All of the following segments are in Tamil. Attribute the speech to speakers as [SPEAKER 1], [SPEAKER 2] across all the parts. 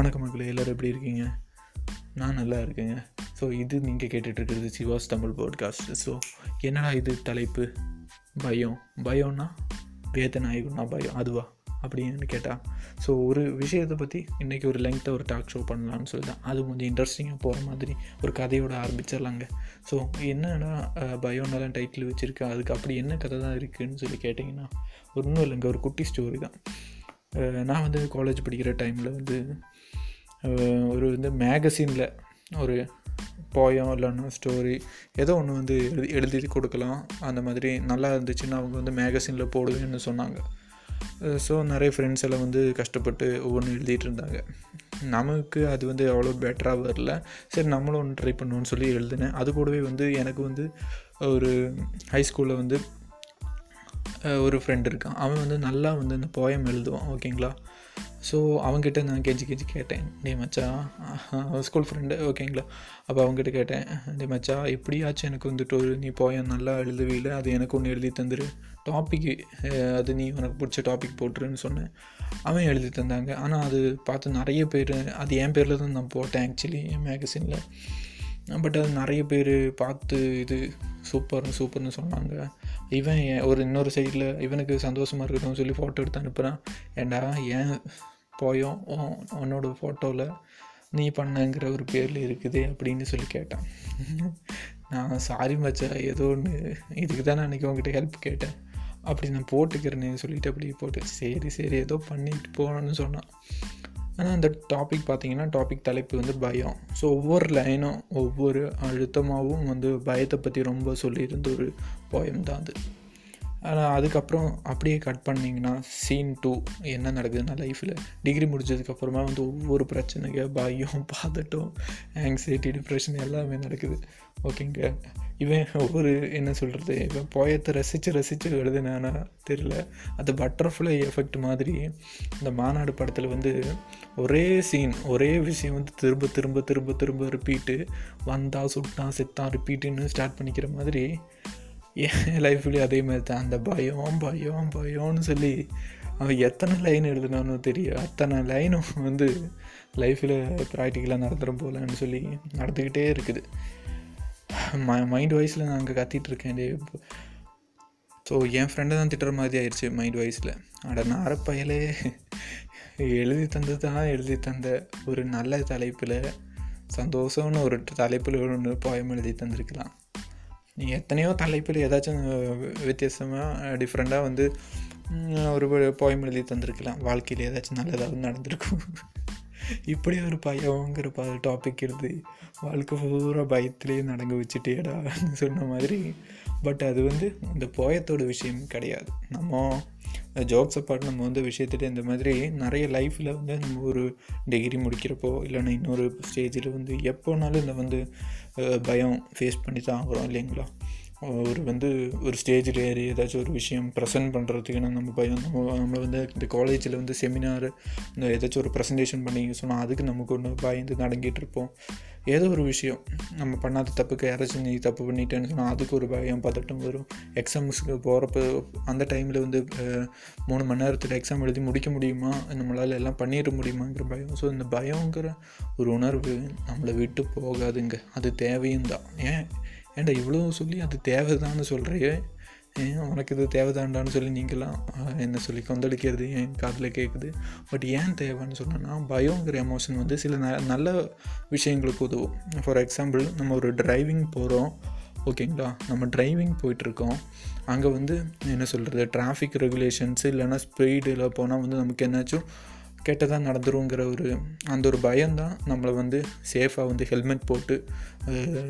[SPEAKER 1] வணக்கம் மக்களே எல்லோரும் எப்படி இருக்கீங்க? நான் நல்லா இருக்கேங்க. ஸோ இது நீங்கள் கேட்டுட்ருக்கிறது சிவாஸ் தமிழ் பாட்காஸ்ட் ஸோ என்னடா இது தலைப்பு? பயம். பயம்னா வேதநாயகம்னா பயம். அதுவா? அப்படின்னு கேட்டால் ஸோ ஒரு விஷயத்தை பற்றி இன்றைக்கி ஒரு லெங்க்த்தை ஒரு டாக் ஷோ பண்ணலான்னு சொல்லி தான் அது கொஞ்சம் இன்ட்ரெஸ்டிங்காக போகிற மாதிரி ஒரு கதையோட ஆரம்பிச்சிடலாங்க. ஸோ என்னடா பயோனாலாம் டைட்டில் வச்சுருக்கேன் அதுக்கு அப்படி என்ன கதை தான் இருக்குதுன்னு சொல்லி கேட்டிங்கன்னா ஒன்றும் இல்லைங்க. ஒரு குட்டி ஸ்டோரி தான். நான் வந்து காலேஜ் படிக்கிற டைமில் வந்து ஒரு வந்து மேகசினில் ஒரு போயம் இல்லைன்னா ஸ்டோரி ஏதோ ஒன்று வந்து எழுதி எழுதி கொடுக்கலாம். அந்த மாதிரி நல்லா இருந்துச்சுன்னா அவங்க வந்து மேகசினில் போடுவேன்னு சொன்னாங்க. ஸோ நிறைய ஃப்ரெண்ட்ஸ் எல்லாம் வந்து கஷ்டப்பட்டு ஒவ்வொன்று எழுதிட்டு இருந்தாங்க. நமக்கு அது வந்து அவ்வளோ பெட்டராக வரல. சரி நம்மளும் ஒன்று ட்ரை பண்ணுவோன்னு சொல்லி எழுதினேன். அது கூடவே வந்து எனக்கு வந்து ஒரு ஹை ஸ்கூலில் வந்து ஒரு ஃப்ரெண்ட் இருக்கான். அவன் வந்து நல்லா வந்து இந்த போயம் எழுதுவான் ஓகேங்களா ஸோ அவங்ககிட்ட நான் கெஞ்சி கெஞ்சி கேட்டேன். டே மச்சா ஸ்கூல் ஃப்ரெண்டு ஓகேங்களா? அப்போ அவங்ககிட்ட கேட்டேன் டே மச்சா எப்படியாச்சும் எனக்கு வந்துட்டு ஒரு நீ போய் நல்லா எழுதுவீல? அது எனக்கு ஒன்று எழுதி தந்துரு. டாப்பிக்கு அது நீ உனக்கு பிடிச்ச டாபிக் போட்டுருன்னு சொன்னேன். அவன் எழுதி தந்தாங்க. ஆனால் அது பார்த்து நிறைய பேர் அது என் பேரில் தான் நான் போட்டேன் ஆக்சுவலி என் மேகசினில் பட் அது நிறைய பேர் பார்த்து இது சூப்பர்னு சூப்பர்னு சொன்னாங்க. இவன் ஒரு இன்னொரு சைடில் இவனுக்கு சந்தோஷமாக இருக்கட்டும் சொல்லி ஃபோட்டோ எடுத்து அனுப்புகிறான் ஏண்டா ஏன் போயும் உன்னோட ஃபோட்டோவில் நீ பண்ணங்கிற ஒரு பேரில் இருக்குது அப்படின்னு சொல்லி கேட்டான். நான் சாரி மச்சா ஏதோ ஒன்று இதுக்கு தான் நான் அன்றைக்கி உங்ககிட்ட ஹெல்ப் கேட்டேன். அப்படி நான் போட்டுக்கிறேன்னு சொல்லிட்டு அப்படியே போட்டு சரி சரி ஏதோ பண்ணிட்டு போகணும்னு சொன்னான். ஆனால் அந்த டாபிக் பார்த்தீங்கன்னா டாபிக் தலைப்பு வந்து பயம். ஸோ ஒவ்வொரு லைனும் ஒவ்வொரு அழுத்தமாகவும் வந்து பயத்தை பற்றி ரொம்ப சொல்லியிருந்த ஒரு போயம் தான் அது. ஆனால் அதுக்கப்புறம் அப்படியே கட் பண்ணிங்கன்னா சீன் டூ என்ன நடக்குதுன்னா லைஃப்பில் டிகிரி முடிச்சதுக்கப்புறமா வந்து ஒவ்வொரு பிரச்சனைங்க பயம் பாதட்டம் ஆங்ஸைட்டி டிப்ரெஷன் எல்லாமே நடக்குது. ஓகேங்க இவன் ஒவ்வொரு என்ன சொல்கிறது இவன் போயத்தை ரசித்து ரசித்து எழுதுனானா தெரியல. அது பட்டர்ஃப்ளை எஃபெக்ட் மாதிரி இந்த மாநாடு படத்தில் வந்து ஒரே சீன் ஒரே விஷயம் வந்து திரும்ப திரும்ப திரும்ப திரும்ப ரிப்பீட்டு வந்தா சுட்டான் செத்தான் ரிப்பீட்டுன்னு ஸ்டார்ட் பண்ணிக்கிற மாதிரி என் லைஃப்லேயும் அதே மாதிரி தான். அந்த பயம் பயம் பயம்னு சொல்லி அவன் எத்தனை லைன் எழுதுனானோ தெரியும் அத்தனை லைனும் வந்து லைஃப்பில் ப்ராக்டிக்கலாக நடந்துடும் போலன்னு சொல்லி நடந்துக்கிட்டே இருக்குது. ம மைண்ட் வாய்ஸில் நான் அங்கே கத்திகிட்ருக்கேன் இருக்கேன் டே ஸோ என் ஃப்ரெண்டை தான் திட்டுற மாதிரி ஆயிடுச்சு மைண்ட் வைஸில் அட நாரப்பயலே எழுதி தந்தது தான் எழுதி தந்த ஒரு நல்ல தலைப்பில் சந்தோஷம்னு ஒரு தலைப்பில் ஒன்று போயம் எழுதி தந்திருக்கலாம். நீ எத்தனையோ தலைப்பில் ஏதாச்சும் வித்தியாசமாக டிஃப்ரெண்ட்டாக வந்து ஒரு போயம் எழுதி தந்திருக்கலாம். வாழ்க்கையில் ஏதாச்சும் நல்லதாவது நடந்திருக்கும். இப்படி ஒரு பயங்கிற ப டாபிக் எழுதி வாழ்க்கை பூரா பயத்திலேயே நடங்க வச்சுட்டேடான்னு சொன்ன மாதிரி. பட் அது வந்து இந்த போயத்தோட விஷயம் கிடையாது. நம்ம ஜோக்ஸ் அப்பார்ட் நம்ம வந்து விஷயத்துட்டு இந்த மாதிரி நிறைய லைஃப்பில் வந்து நம்ம ஒரு டிகிரி முடிக்கிறப்போ இல்லைன்னா இன்னொரு ஸ்டேஜில் வந்து எப்போனாலும் இந்த வந்து பயம் ஃபேஸ் பண்ணி தான் ஆகிறோம் இல்லைங்களா? ஒரு வந்து ஒரு ஸ்டேஜில் ஏறி ஏதாச்சும் ஒரு விஷயம் ப்ரெசென்ட் பண்ணுறதுக்கு நம்ம பயம் நம்ம நம்ம வந்து இந்த காலேஜில் வந்து செமினார் இந்த ஏதாச்சும் ஒரு ப்ரெசன்டேஷன் பண்ணிங்க சொன்னால் அதுக்கு நமக்கு ஒன்று பயந்து நடங்கிட்டு இருப்போம். ஏதோ ஒரு விஷயம். நம்ம பண்ணாத தப்புக்கு யாராச்சும் நீ தப்பு பண்ணிட்டேன்னு சொன்னால் அதுக்கு ஒரு பயம் பதட்டம் வரும். எக்ஸாம்ஸுக்கு போகிறப்ப அந்த டைமில் வந்து மூணு மணி நேரத்தில் எக்ஸாம் எழுதி முடிக்க முடியுமா? நம்மளால் எல்லாம் பண்ணிட முடியுமாங்கிற பயம். ஸோ இந்த பயங்கிற ஒரு உணர்வு நம்மளை விட்டு போகாதுங்க. அது தேவையும் தான். ஏன்? ஏன்டா இவ்வளோ சொல்லி அது தேவைதான்னு சொல்கிறியே ஏன் உனக்கு இது தேவைதான்டான்னு சொல்லி நீங்களாம் என்ன சொல்லி கொந்தளிக்கிறது என் காதில் கேட்குது பட் ஏன் தேவைன்னு சொன்னேன்னா பயங்கிற எமோஷன் வந்து சில ந நல்ல விஷயங்களுக்கு உதவும். ஃபார் எக்ஸாம்பிள் நம்ம ஒரு டிரைவிங் போகிறோம் ஓகேங்களா? நம்ம டிரைவிங் போயிட்டுருக்கோம். அங்கே வந்து என்ன சொல்கிறது டிராஃபிக் ரெகுலேஷன்ஸ் இல்லைன்னா ஸ்பீடில் போனால் வந்து நமக்கு என்னாச்சும் கெட்டதாக நடந்துருங்கிற ஒரு அந்த ஒரு பயம்தான். நம்மளை வந்து சேஃபாக வந்து ஹெல்மெட் போட்டு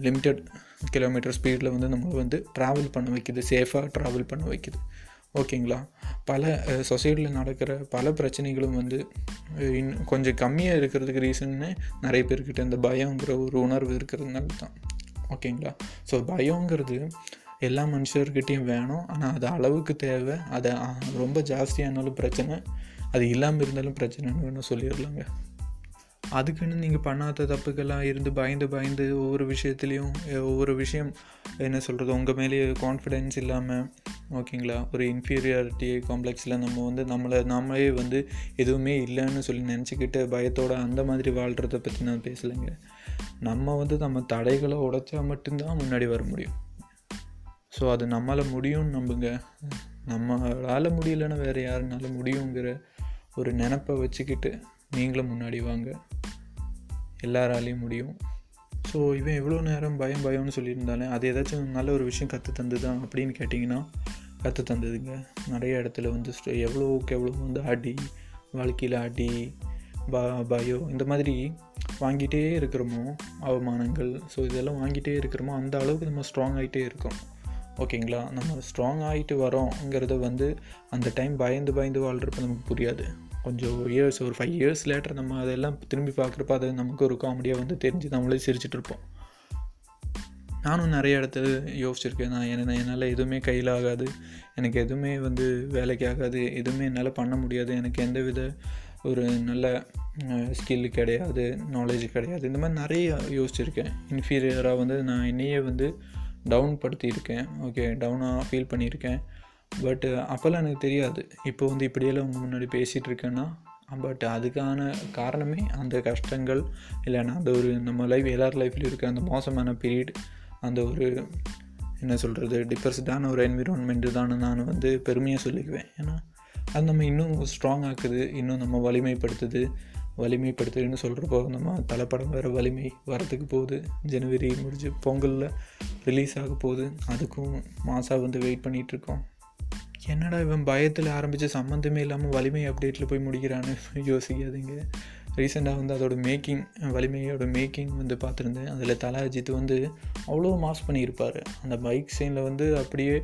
[SPEAKER 1] லிமிட்டட் கிலோமீட்டர் ஸ்பீடில் வந்து நம்மளை வந்து ட்ராவல் பண்ண வைக்குது. சேஃபாக ட்ராவல் பண்ண வைக்குது. ஓகேங்களா? பல சொசைட்டியில் நடக்கிற பல பிரச்சனைகளும் வந்து இன் இன்னும் கொஞ்சம் கம்மியாக இருக்கிறதுக்கு ரீசன்னு நிறைய பேர்கிட்ட இந்த பயங்கிற ஒரு உணர்வு இருக்கிறதுனால தான் ஓகேங்களா? ஸோ பயங்கிறது எல்லா மனுஷர்கிட்டையும் வேணும். ஆனால் அது அளவுக்கு தேவை. அதை ரொம்ப ஜாஸ்தியானாலும் பிரச்சனை. அது இல்லாமல் இருந்தாலும் பிரச்சனைன்னு வேணும் சொல்லிடலாங்க. அதுக்குன்னு நீங்கள் பண்ணாத தப்புக்கெல்லாம் இருந்து பயந்து பயந்து ஒவ்வொரு விஷயத்துலேயும் ஒவ்வொரு விஷயம் என்ன சொல்கிறது உங்கள் மேலேயே கான்ஃபிடென்ஸ் இல்லாமல் ஓகேங்களா? ஒரு இன்ஃபீரியாரிட்டி காம்ப்ளெக்ஸில் நம்ம வந்து நம்மளை நாமளே வந்து எதுவுமே இல்லைன்னு சொல்லி நினச்சிக்கிட்டு பயத்தோட அந்த மாதிரி வாழ்கிறத பற்றி நான் பேசலைங்க. நம்ம வந்து நம்ம தடைகளை உடைச்சா மட்டும்தான் முன்னாடி வர முடியும். ஸோ அது நம்மளால் முடியும்னு நம்புங்க. நம்மளால் முடியலன்னா வேறு யாருனால முடியுங்கிற ஒரு நினப்பை வச்சுக்கிட்டு நீங்களும் முன்னாடி வாங்க. எல்லாராலையும் முடியும். ஸோ இவன் எவ்வளோ நேரம் பயம் பயம்னு சொல்லியிருந்தாலே அது ஏதாச்சும் நல்ல ஒரு விஷயம் கற்று தந்துதான் அப்படின்னு கேட்டிங்கன்னா கற்று தந்ததுங்க. நிறைய இடத்துல வந்து ஸ்ட- எவ்வளோக்கு எவ்வளோ வந்து அடி வாழ்க்கையில் அடி ப பயம் இந்த மாதிரி வாங்கிட்டே இருக்கிறோமோ அவமானங்கள். ஸோ இதெல்லாம் வாங்கிட்டே இருக்கிறோமோ அந்த அளவுக்கு நம்ம ஸ்ட்ராங் ஆகிட்டே இருக்கோம். ஓகேங்களா நம்ம ஸ்ட்ராங் ஆகிட்டு வரோங்கிறத வந்து அந்த டைம் பயந்து பயந்து வாழ்கிறப்ப நமக்கு புரியாது. கொஞ்சம் இயர்ஸ் ஒரு ஃபைவ் இயர்ஸ் லேட்டர் நம்ம அதெல்லாம் திரும்பி பார்க்குறப்ப அது நமக்கு ஒரு காமெடியாக வந்து தெரிஞ்சு நம்மளே சிரிச்சிட்டு இருப்போம். நானும் நிறைய இடத்துல யோசிச்சிருக்கேன். நான் என்ன என்னால் எதுவுமே கையில் ஆகாது. எனக்கு எதுவுமே வந்து வேலைக்கு ஆகாது. எதுவுமே என்னால் பண்ண முடியாது. எனக்கு எந்த வித ஒரு நல்ல ஸ்கில் கிடையாது. நாலேஜ் கிடையாது. இந்த மாதிரி நிறைய யோசிச்சிருக்கேன். இன்ஃபீரியராக வந்து நான் என்னையே வந்து டவுன் படுத்தியிருக்கேன். ஓகே டவுனாக ஃபீல் பண்ணியிருக்கேன். பட் அப்போல்லாம் எனக்கு தெரியாது. இப்போ வந்து இப்படியெல்லாம் உங்கள் முன்னாடி பேசிகிட்டு இருக்கேன்னா பட் அதுக்கான காரணமே அந்த கஷ்டங்கள் இல்லைன்னா அந்த ஒரு நம்ம லைஃப் எல்லார் லைஃப்லையும் இருக்க அந்த மோசமான பீரியட் அந்த ஒரு என்ன சொல்கிறது டிப்ரெஸ்டான ஒரு என்விரான்மெண்ட்டு தான் நான் வந்து பெருமையாக சொல்லிக்குவேன். ஏன்னா அது நம்ம இன்னும் ஸ்ட்ராங் ஆக்குது இன்னும் நம்ம வலிமைப்படுத்துது வலிமைப்படுத்துதுன்னு சொல்கிறப்போ நம்ம தலைப்படம் வேறு வலிமை வரத்துக்கு போகுது. ஜனவரி முடிஞ்சு பொங்கலில் ரிலீஸ் ஆக போகுது. அதுக்கும் மாதம் வந்து வெயிட் பண்ணிகிட்ருக்கோம் என்னடா இவன் பயத்தில் ஆரம்பித்து சம்மந்தமே இல்லாமல் வலிமை அப்டேட்டில் போய் முடிக்கிறான்னு யோசிக்காதீங்க. ரீசெண்டாக வந்து அதோட மேக்கிங் வலிமையோட மேக்கிங் வந்து பார்த்துருந்தேன். அதில் தலாஜித் வந்து அவ்வளோ மாஸ் பண்ணியிருப்பார். அந்த பைக் சீனில் வந்து அப்படியே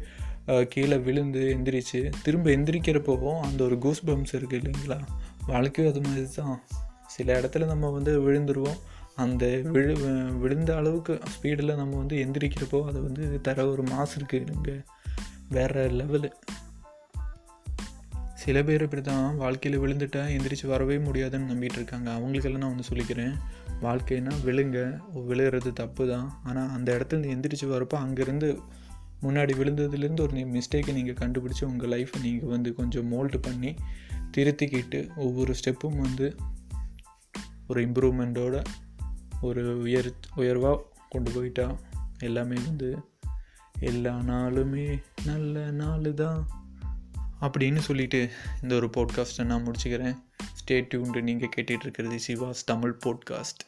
[SPEAKER 1] கீழே விழுந்து எந்திரிச்சு திரும்ப எந்திரிக்கிறப்போவும் அந்த ஒரு கூஸ் பம்ப்ஸ் இருக்குது இல்லைங்களா? வாழ்க்கையும் அது மாதிரி தான். சில இடத்துல நம்ம வந்து விழுந்துருவோம். அந்த விழு விழுந்த அளவுக்கு ஸ்பீடில் நம்ம வந்து எந்திரிக்கிறப்போ அது வந்து தர ஒரு மாஸ் இருக்குது இங்கே வேறு லெவலு சில பேர் இப்படி தான் வாழ்க்கையில் விழுந்துட்டா எந்திரிச்சு வரவே முடியாதுன்னு நம்பிட்டு இருக்காங்க. அவங்களுக்கெல்லாம் நான் ஒன்று சொல்லிக்கிறேன். வாழ்க்கைனா விழுங்க. விழுகிறது தப்பு தான் ஆனால் அந்த இடத்துலேருந்து எந்திரிச்சு வரப்போ அங்கேருந்து முன்னாடி விழுந்ததுலேருந்து ஒரு மிஸ்டேக்கை நீங்கள் கண்டுபிடிச்சி உங்கள் லைஃப்பை நீங்கள் வந்து கொஞ்சம் மோல்டு பண்ணி திருத்திக்கிட்டு ஒவ்வொரு ஸ்டெப்பும் வந்து ஒரு இம்ப்ரூவ்மெண்ட்டோட ஒரு உயர் உயர்வாக கொண்டு போயிட்டா எல்லாமே வந்து எல்லா நாளுமே நல்ல நாள் தான் அப்படின்னு சொல்லிட்டு இந்த ஒரு போட்காஸ்ட்டை நான் முடிச்சுக்கிறேன். ஸ்டே டியூன்டு நீங்கள் கேட்டுகிட்டு இருக்கிறது சிவாஸ் தமிழ் போட்காஸ்ட்